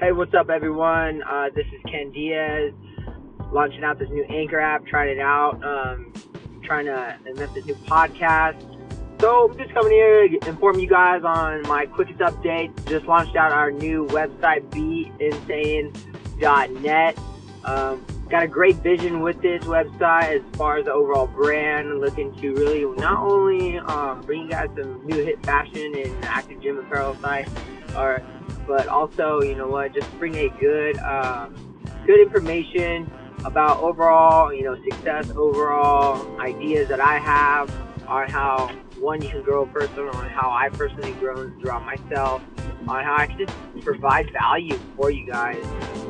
Hey, what's up, everyone? Uh, this is Ken Diaz, launching out this new Anchor app, trying it out, um, trying to invent this new podcast. So, I'm just coming here to inform you guys on my quickest update. Just launched out our new website, beinsane.net. Um, got a great vision with this website as far as the overall brand. Looking to really not only um, bring you guys some new hit fashion and active gym apparel site, or but also you know what, just bring a good um, good information about overall you know success, overall ideas that I have on how one you can grow personally, on how I personally grown throughout myself, on how I can just provide value for you guys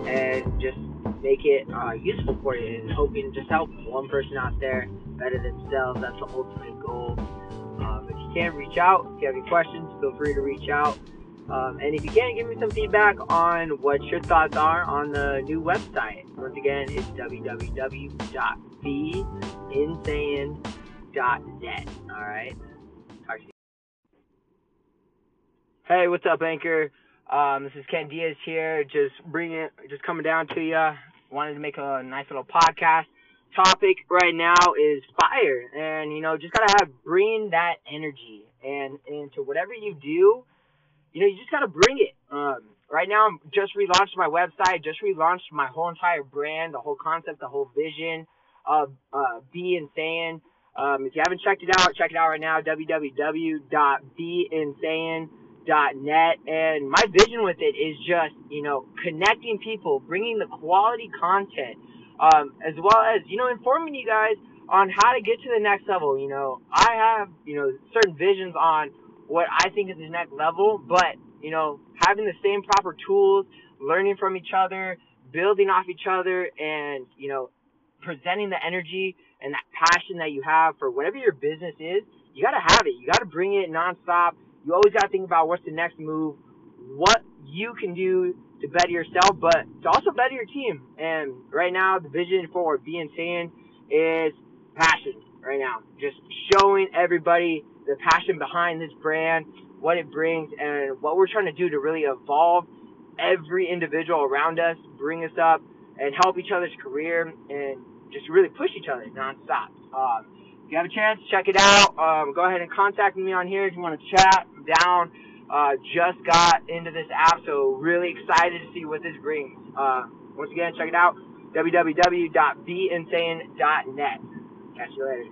and just make it uh, useful for you and hoping just help one person out there better themselves. That's the ultimate goal. Um, if you can, reach out. If you have any questions, feel free to reach out. Um, and if you can, give me some feedback on what your thoughts are on the new website. Once again, it's www.beinsane.net. All right. Hey, what's up, Anchor? Um, this is Ken Diaz here. Just bringing, just coming down to you. Wanted to make a nice little podcast. Topic right now is fire, and you know, just gotta have bring that energy and into whatever you do. You know, you just gotta bring it. Um, right now, I'm just relaunched my website. Just relaunched my whole entire brand, the whole concept, the whole vision of uh, Be Insane. Um, if you haven't checked it out, check it out right now. www.beinsane.net. And my vision with it is just, you know, connecting people, bringing the quality content, um, as well as, you know, informing you guys on how to get to the next level. You know, I have, you know, certain visions on what I think is the next level, but, you know, having the same proper tools, learning from each other, building off each other, and, you know, presenting the energy and that passion that you have for whatever your business is, you gotta have it. You gotta bring it nonstop. You always gotta think about what's the next move, what you can do to better yourself, but to also better your team. And right now, the vision for Be Insane is passion. Right now, just showing everybody the passion behind this brand, what it brings, and what we're trying to do to really evolve every individual around us, bring us up, and help each other's career, and just really push each other nonstop. Um, if you have a chance, check it out. Um, go ahead and contact me on here if you want to chat. I'm down. Uh, just got into this app, so really excited to see what this brings. Uh, once again, check it out. www.beinsane.net. Catch you later.